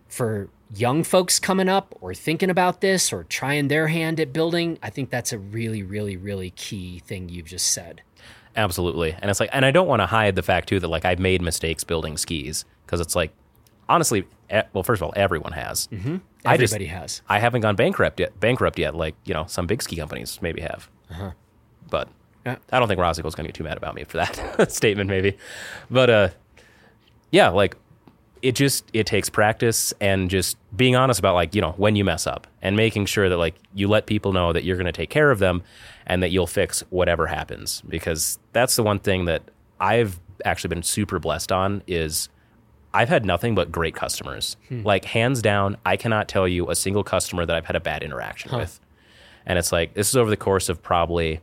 for young folks coming up or thinking about this or trying their hand at building, I think that's a really, really, really key thing you've just said. Absolutely. And it's like, and I don't want to hide the fact too that like I've made mistakes building skis because it's like, honestly, e- well, first of all, everyone has. Mm-hmm. I just, Everybody has. I haven't gone bankrupt yet. Bankrupt yet, like you know, some big ski companies maybe have. But Yeah. I don't think Rosico's going to get too mad about me for that statement, maybe. But uh, yeah, like it just it takes practice and just being honest about like you know when you mess up and making sure that like you let people know that you're going to take care of them and that you'll fix whatever happens because that's the one thing that I've actually been super blessed on is I've had nothing but great customers. Hmm. Like hands down, I cannot tell you a single customer that I've had a bad interaction huh. with. And it's like this is over the course of probably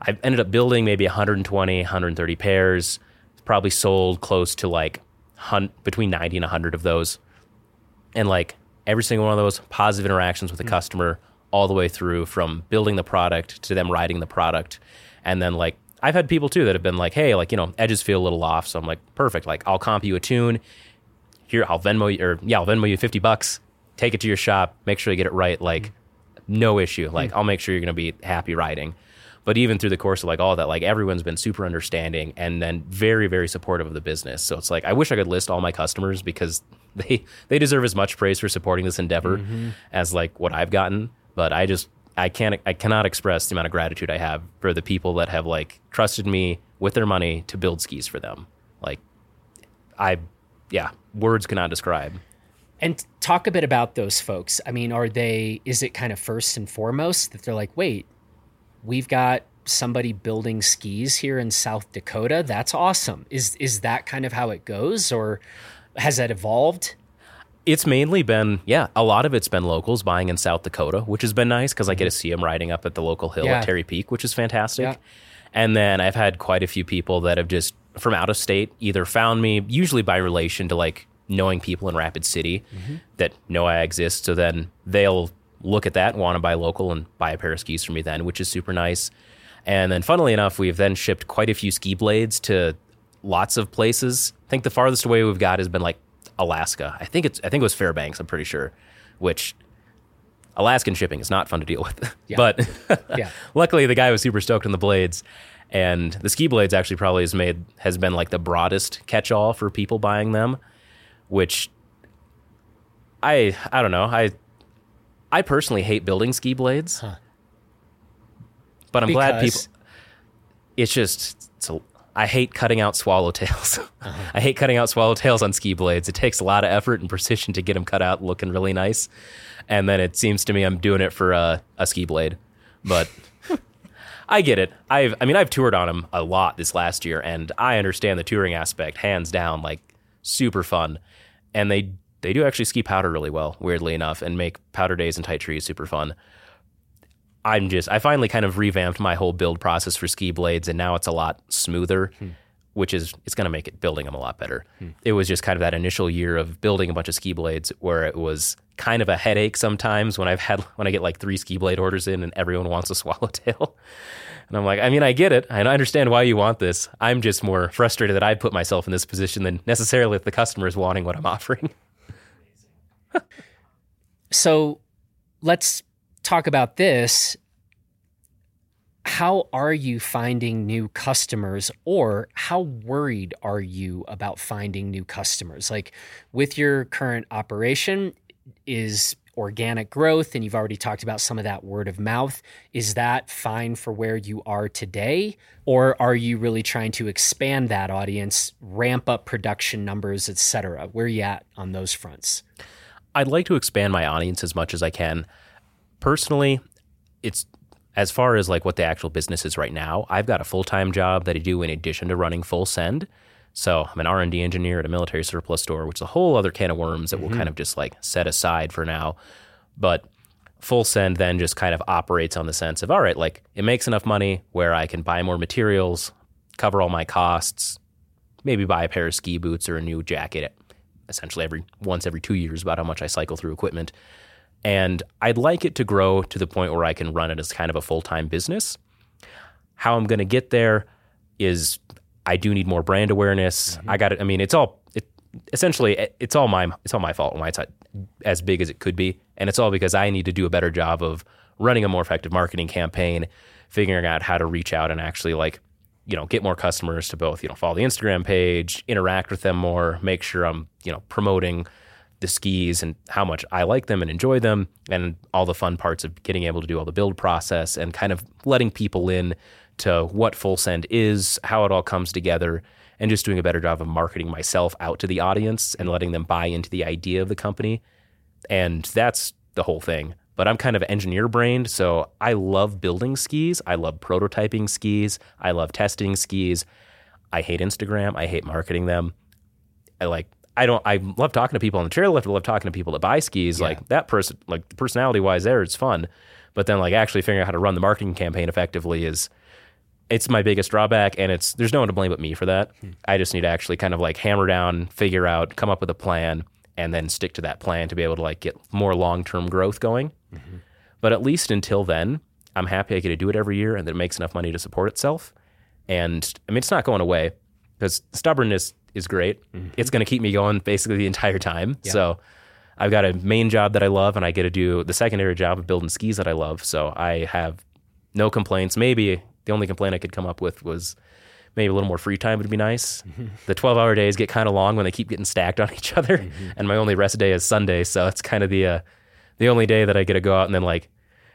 I've ended up building maybe 120, 130 pairs. Probably sold close to like hun- between 90 and 100 of those. And like every single one of those positive interactions with the mm. customer all the way through from building the product to them riding the product. And then like I've had people too that have been like, hey, like, you know, edges feel a little off. So I'm like, perfect. Like I'll comp you a tune. Here, I'll Venmo you or yeah, I'll Venmo you 50 bucks. Take it to your shop, make sure you get it right. Like, mm. no issue. Like, mm. I'll make sure you're gonna be happy riding. But even through the course of like all that, like everyone's been super understanding and then very, very supportive of the business. So it's like I wish I could list all my customers because they they deserve as much praise for supporting this endeavor mm-hmm. as like what I've gotten. But I just I can't I cannot express the amount of gratitude I have for the people that have like trusted me with their money to build skis for them. Like I yeah, words cannot describe. And talk a bit about those folks. I mean, are they is it kind of first and foremost that they're like, "Wait, we've got somebody building skis here in South Dakota. That's awesome. Is is that kind of how it goes or has that evolved? It's mainly been, yeah, a lot of it's been locals buying in South Dakota, which has been nice because I get to see them riding up at the local hill yeah. at Terry Peak, which is fantastic. Yeah. And then I've had quite a few people that have just from out of state either found me, usually by relation to like knowing people in Rapid City mm-hmm. that know I exist. So then they'll look at that, want to buy local, and buy a pair of skis for me then, which is super nice. And then, funnily enough, we've then shipped quite a few ski blades to lots of places. I think the farthest away we've got has been like Alaska. I think it's I think it was Fairbanks. I'm pretty sure, which Alaskan shipping is not fun to deal with. Yeah. but yeah. luckily, the guy was super stoked on the blades. And the ski blades actually probably has made has been like the broadest catch all for people buying them, which I I don't know. I I personally hate building ski blades, huh. but I'm because? glad people. It's just it's a, I hate cutting out swallowtails. Uh-huh. I hate cutting out swallowtails on ski blades. It takes a lot of effort and precision to get them cut out looking really nice, and then it seems to me I'm doing it for a, a ski blade, but. I get it. I've, I mean, I've toured on them a lot this last year, and I understand the touring aspect, hands down, like super fun. And they they do actually ski powder really well, weirdly enough, and make powder days and tight trees super fun. I'm just I finally kind of revamped my whole build process for ski blades, and now it's a lot smoother, hmm. which is it's going to make it building them a lot better. Hmm. It was just kind of that initial year of building a bunch of ski blades where it was kind of a headache sometimes when I've had when I get like three ski blade orders in and everyone wants a swallowtail. And I'm like, I mean, I get it. I understand why you want this. I'm just more frustrated that I put myself in this position than necessarily if the customer is wanting what I'm offering. So let's talk about this. How are you finding new customers, or how worried are you about finding new customers? Like with your current operation, is organic growth, and you've already talked about some of that word of mouth. Is that fine for where you are today? Or are you really trying to expand that audience, ramp up production numbers, et cetera? Where are you at on those fronts? I'd like to expand my audience as much as I can. Personally, it's as far as like what the actual business is right now. I've got a full time job that I do in addition to running Full Send. So I'm an R and D engineer at a military surplus store, which is a whole other can of worms that mm-hmm. we'll kind of just like set aside for now. But Full Send then just kind of operates on the sense of all right, like it makes enough money where I can buy more materials, cover all my costs, maybe buy a pair of ski boots or a new jacket essentially every once every two years about how much I cycle through equipment. And I'd like it to grow to the point where I can run it as kind of a full time business. How I'm going to get there is I do need more brand awareness. Mm-hmm. I got it. I mean, it's all it, essentially it's all my it's all my fault why it's not as big as it could be, and it's all because I need to do a better job of running a more effective marketing campaign, figuring out how to reach out and actually like you know, get more customers to both, you know, follow the Instagram page, interact with them more, make sure I'm, you know, promoting the skis and how much I like them and enjoy them and all the fun parts of getting able to do all the build process and kind of letting people in to what full send is, how it all comes together and just doing a better job of marketing myself out to the audience and letting them buy into the idea of the company. And that's the whole thing. But I'm kind of engineer brained, so I love building skis. I love prototyping skis. I love testing skis. I hate Instagram. I hate marketing them. I like I don't I love talking to people on the chairlift. I love talking to people that buy skis. Yeah. Like that person like personality wise there, it's fun. But then like actually figuring out how to run the marketing campaign effectively is it's my biggest drawback and it's there's no one to blame but me for that. Hmm. I just need to actually kind of like hammer down, figure out, come up with a plan, and then stick to that plan to be able to like get more long term growth going. Mm-hmm. But at least until then, I'm happy I get to do it every year and that it makes enough money to support itself. And I mean it's not going away because stubbornness is great. Mm-hmm. It's going to keep me going basically the entire time. So I've got a main job that I love, and I get to do the secondary job of building skis that I love. So I have no complaints. Maybe the only complaint I could come up with was maybe a little more free time would be nice. Mm-hmm. The 12 hour days get kind of long when they keep getting stacked on each other, mm-hmm. and my only rest day is Sunday. So it's kind of the uh, the only day that I get to go out and then like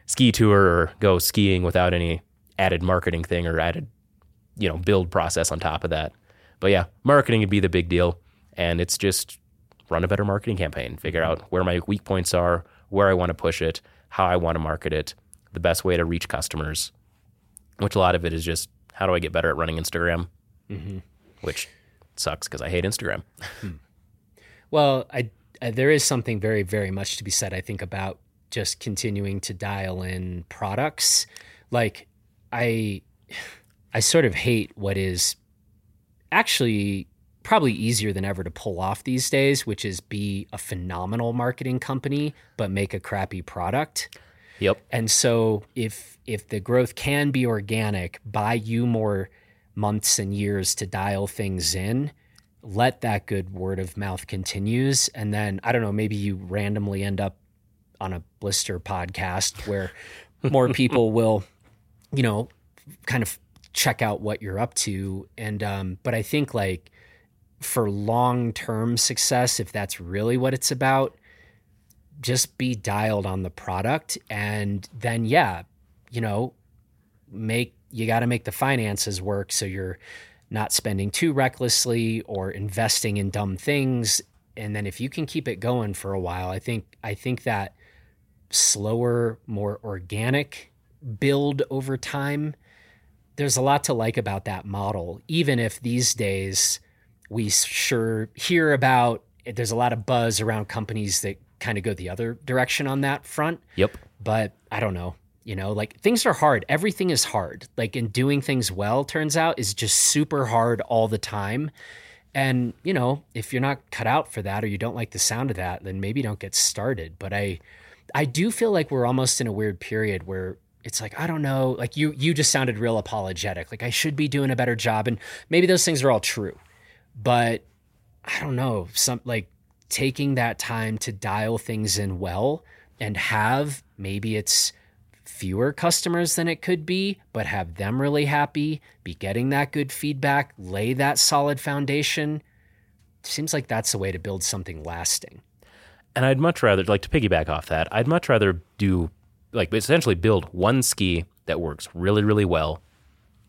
ski tour or go skiing without any added marketing thing or added you know build process on top of that. But yeah, marketing would be the big deal, and it's just run a better marketing campaign, figure mm-hmm. out where my weak points are, where I want to push it, how I want to market it, the best way to reach customers. Which a lot of it is just how do I get better at running Instagram, mm-hmm. which sucks because I hate Instagram. Hmm. Well, I, I there is something very very much to be said I think about just continuing to dial in products. Like I I sort of hate what is actually probably easier than ever to pull off these days, which is be a phenomenal marketing company but make a crappy product. Yep. And so if if the growth can be organic, buy you more months and years to dial things in, let that good word of mouth continues and then I don't know, maybe you randomly end up on a blister podcast where more people will you know kind of check out what you're up to and um but I think like for long-term success if that's really what it's about just be dialed on the product and then yeah you know make you got to make the finances work so you're not spending too recklessly or investing in dumb things. And then if you can keep it going for a while i think i think that slower more organic build over time there's a lot to like about that model. Even if these days we sure hear about there's a lot of buzz around companies that kind of go the other direction on that front Yep. but I don't know. You know, like things are hard. Everything is hard. Like, and doing things well turns out is just super hard all the time. And, you know, if you're not cut out for that or you don't like the sound of that, then maybe don't get started. But I, I do feel like we're almost in a weird period where it's like, I don't know, like you, you just sounded real apologetic. Like I should be doing a better job. And maybe those things are all true, but I don't know, some like taking that time to dial things in well and have maybe it's fewer customers than it could be, but have them really happy, be getting that good feedback, lay that solid foundation. Seems like that's the way to build something lasting. And I'd much rather, like to piggyback off that, I'd much rather do, like, essentially build one ski that works really, really well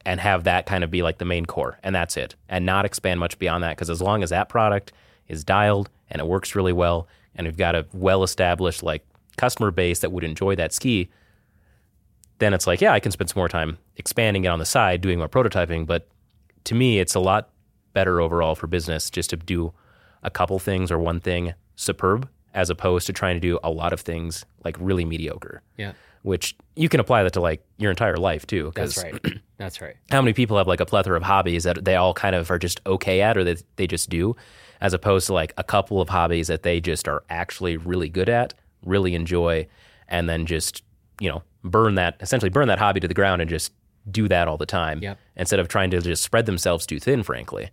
and have that kind of be like the main core. And that's it. And not expand much beyond that. Because as long as that product is dialed and it works really well, and we've got a well established, like, customer base that would enjoy that ski, then it's like, yeah, I can spend some more time expanding it on the side, doing more prototyping. But to me, it's a lot better overall for business just to do a couple things or one thing superb as opposed to trying to do a lot of things like really mediocre. Yeah. Which you can apply that to like your entire life too. That's right. That's right. How many people have like a plethora of hobbies that they all kind of are just okay at or that they just do, as opposed to like a couple of hobbies that they just are actually really good at, really enjoy, and then just, you know, burn that, essentially burn that hobby to the ground and just do that all the time Yep. instead of trying to just spread themselves too thin, frankly.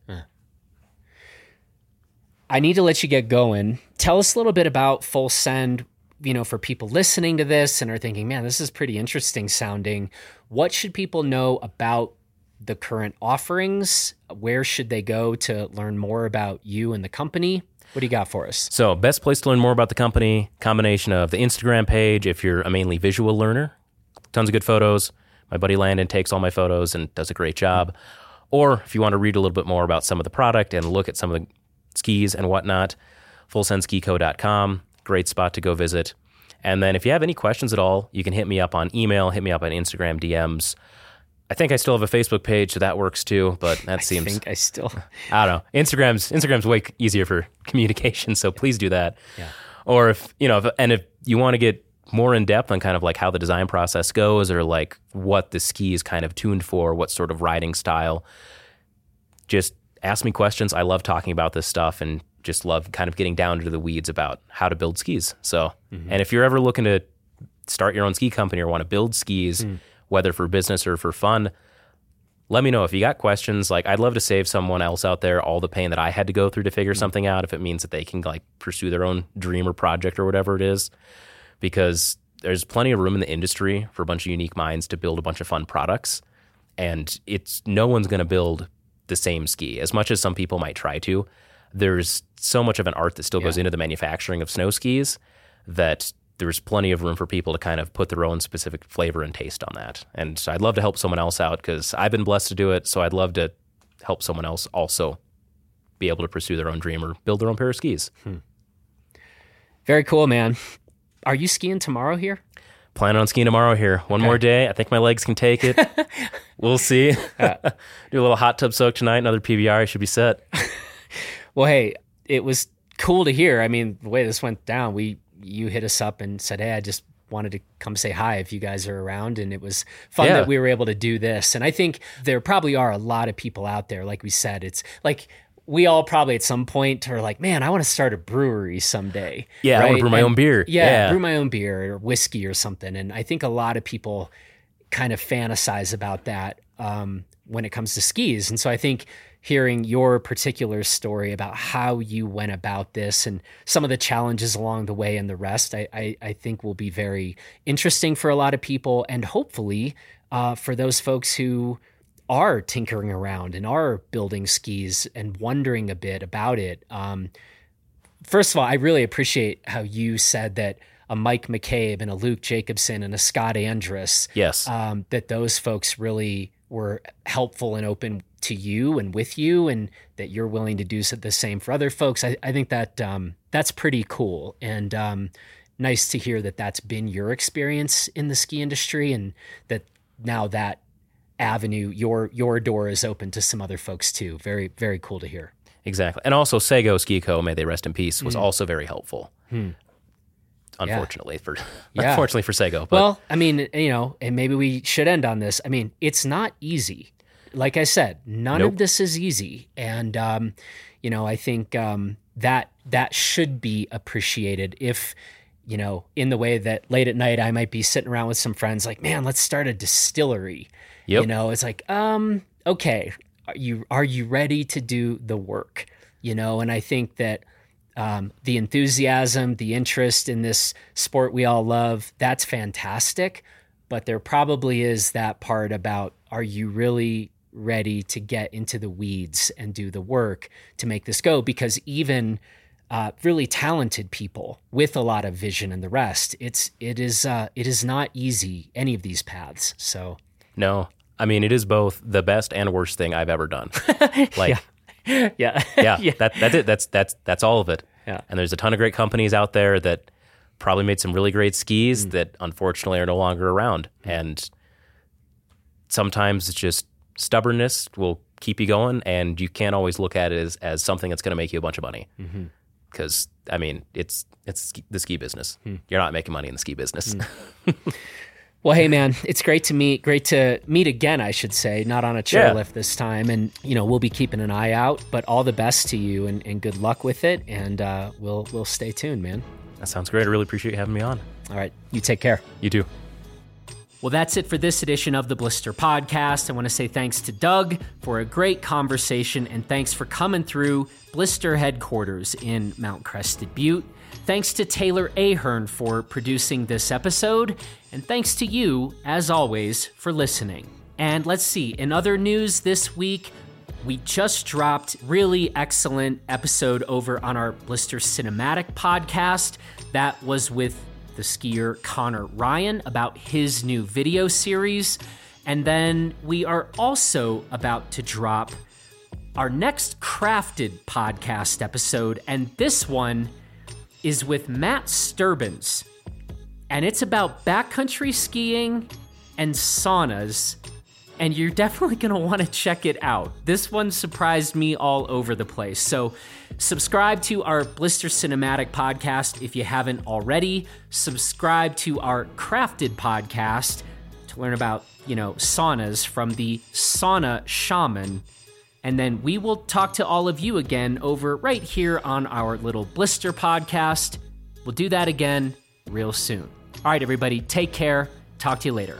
I need to let you get going. Tell us a little bit about Full Send, you know, for people listening to this and are thinking, man, this is pretty interesting sounding. What should people know about the current offerings? Where should they go to learn more about you and the company? What do you got for us? So, best place to learn more about the company, combination of the Instagram page if you're a mainly visual learner, tons of good photos. My buddy Landon takes all my photos and does a great job. Or if you want to read a little bit more about some of the product and look at some of the skis and whatnot, fullsendskico.com, great spot to go visit. And then if you have any questions at all, you can hit me up on email, hit me up on Instagram DMs. I think I still have a Facebook page, so that works too. But that seems I think I still. I don't know. Instagram's Instagram's way easier for communication, so please do that. Yeah. Or if you know, if, and if you want to get more in depth on kind of like how the design process goes, or like what the ski is kind of tuned for, what sort of riding style, just ask me questions. I love talking about this stuff and just love kind of getting down into the weeds about how to build skis. So, mm-hmm. and if you're ever looking to start your own ski company or want to build skis, hmm. Whether for business or for fun, let me know if you got questions. Like, I'd love to save someone else out there all the pain that I had to go through to figure mm-hmm. something out if it means that they can like pursue their own dream or project or whatever it is. Because there's plenty of room in the industry for a bunch of unique minds to build a bunch of fun products. And it's no one's going to build the same ski as much as some people might try to. There's so much of an art that still goes into the manufacturing of snow skis that there's plenty of room for people to kind of put their own specific flavor and taste on that. And so I'd love to help someone else out because I've been blessed to do it. So I'd love to help someone else also be able to pursue their own dream or build their own pair of skis. Hmm. Very cool, man. Are you skiing tomorrow here? Planning on skiing tomorrow here. One more day. I think my legs can take it. we'll see. Do a little hot tub soak tonight. Another PBR. I should be set. Well, hey, it was cool to hear. I mean, the way this went down, we you hit us up and said, "Hey, I just wanted to come say hi if you guys are around," and it was fun Yeah. that we were able to do this. And I think there probably are a lot of people out there, like we said, it's like. We all probably at some point are like, man, I want to start a brewery someday. Yeah, I wanna brew my And- own beer. Yeah, Yeah. brew my own beer or whiskey or something. And I think a lot of people kind of fantasize about that um, when it comes to skis. And so I think hearing your particular story about how you went about this and some of the challenges along the way and the rest, I, I, I think will be very interesting for a lot of people and hopefully uh, for those folks who are tinkering around and are building skis and wondering a bit about it. Um, first of all, I really appreciate how you said that a Mike McCabe and a Luke Jacobson and a Scott Andrus, Yes. um, that those folks really were helpful and open to you and with you, and that you're willing to do the same for other folks. I, I think that um, that's pretty cool and um, nice to hear that that's been your experience in the ski industry, and that now that avenue, your your door is open to some other folks too. Very very cool to hear. Exactly. And also Sego Ski Co, may they rest in peace, was also very helpful. Unfortunately for Yeah. unfortunately for Sego. But well, I mean, you know, and maybe we should end on this. I mean, it's not easy. Like I said, none of this is easy, and um, you know, I think um, that that should be appreciated. If you know, in the way that late at night I might be sitting around with some friends, like, man, let's start a distillery. Yep. You know, it's like, um, okay, are you are you ready to do the work? You know, and I think that um, the enthusiasm, the interest in this sport we all love, that's fantastic. But there probably is that part about are you really ready to get into the weeds and do the work to make this go? Because even uh, really talented people with a lot of vision and the rest, it's it is uh, it is not easy any of these paths. So no. I mean it is both the best and worst thing I've ever done. Like yeah, yeah, That, that's it. That's that's that's all of it. Yeah. And there's a ton of great companies out there that probably made some really great skis that unfortunately are no longer around. And sometimes it's just stubbornness will keep you going, and you can't always look at it as, as something that's going to make you a bunch of money. Mm-hmm. Because I mean, it's it's the ski business. Hmm. You're not making money in the ski business. Hmm. Well, hey man, it's great to meet. Great to meet again, I should say, not on a Yeah. chairlift this time. And you know, we'll be keeping an eye out. But all the best to you, and, and good luck with it. And uh, we'll we'll stay tuned, man. that sounds great. I really appreciate you having me on. All right, you take care. You too. Well, that's it for this edition of the Blister Podcast. I want to say thanks to Doug for a great conversation and thanks for coming through Blister headquarters in Mount Crested Butte. Thanks to Taylor Ahern for producing this episode, and thanks to you, as always, for listening. And let's see, in other news this week, we just dropped really excellent episode over on our Blister Cinematic podcast. That was with the skier Connor Ryan about his new video series. And then we are also about to drop our next crafted podcast episode, and this one is with Matt Sturbins. And it's about backcountry skiing and saunas. And you're definitely going to want to check it out. This one surprised me all over the place. So, subscribe to our Blister Cinematic podcast if you haven't already. Subscribe to our Crafted podcast to learn about, you know, saunas from the Sauna Shaman. And then we will talk to all of you again over right here on our little Blister podcast. We'll do that again real soon. All right, everybody, take care. Talk to you later.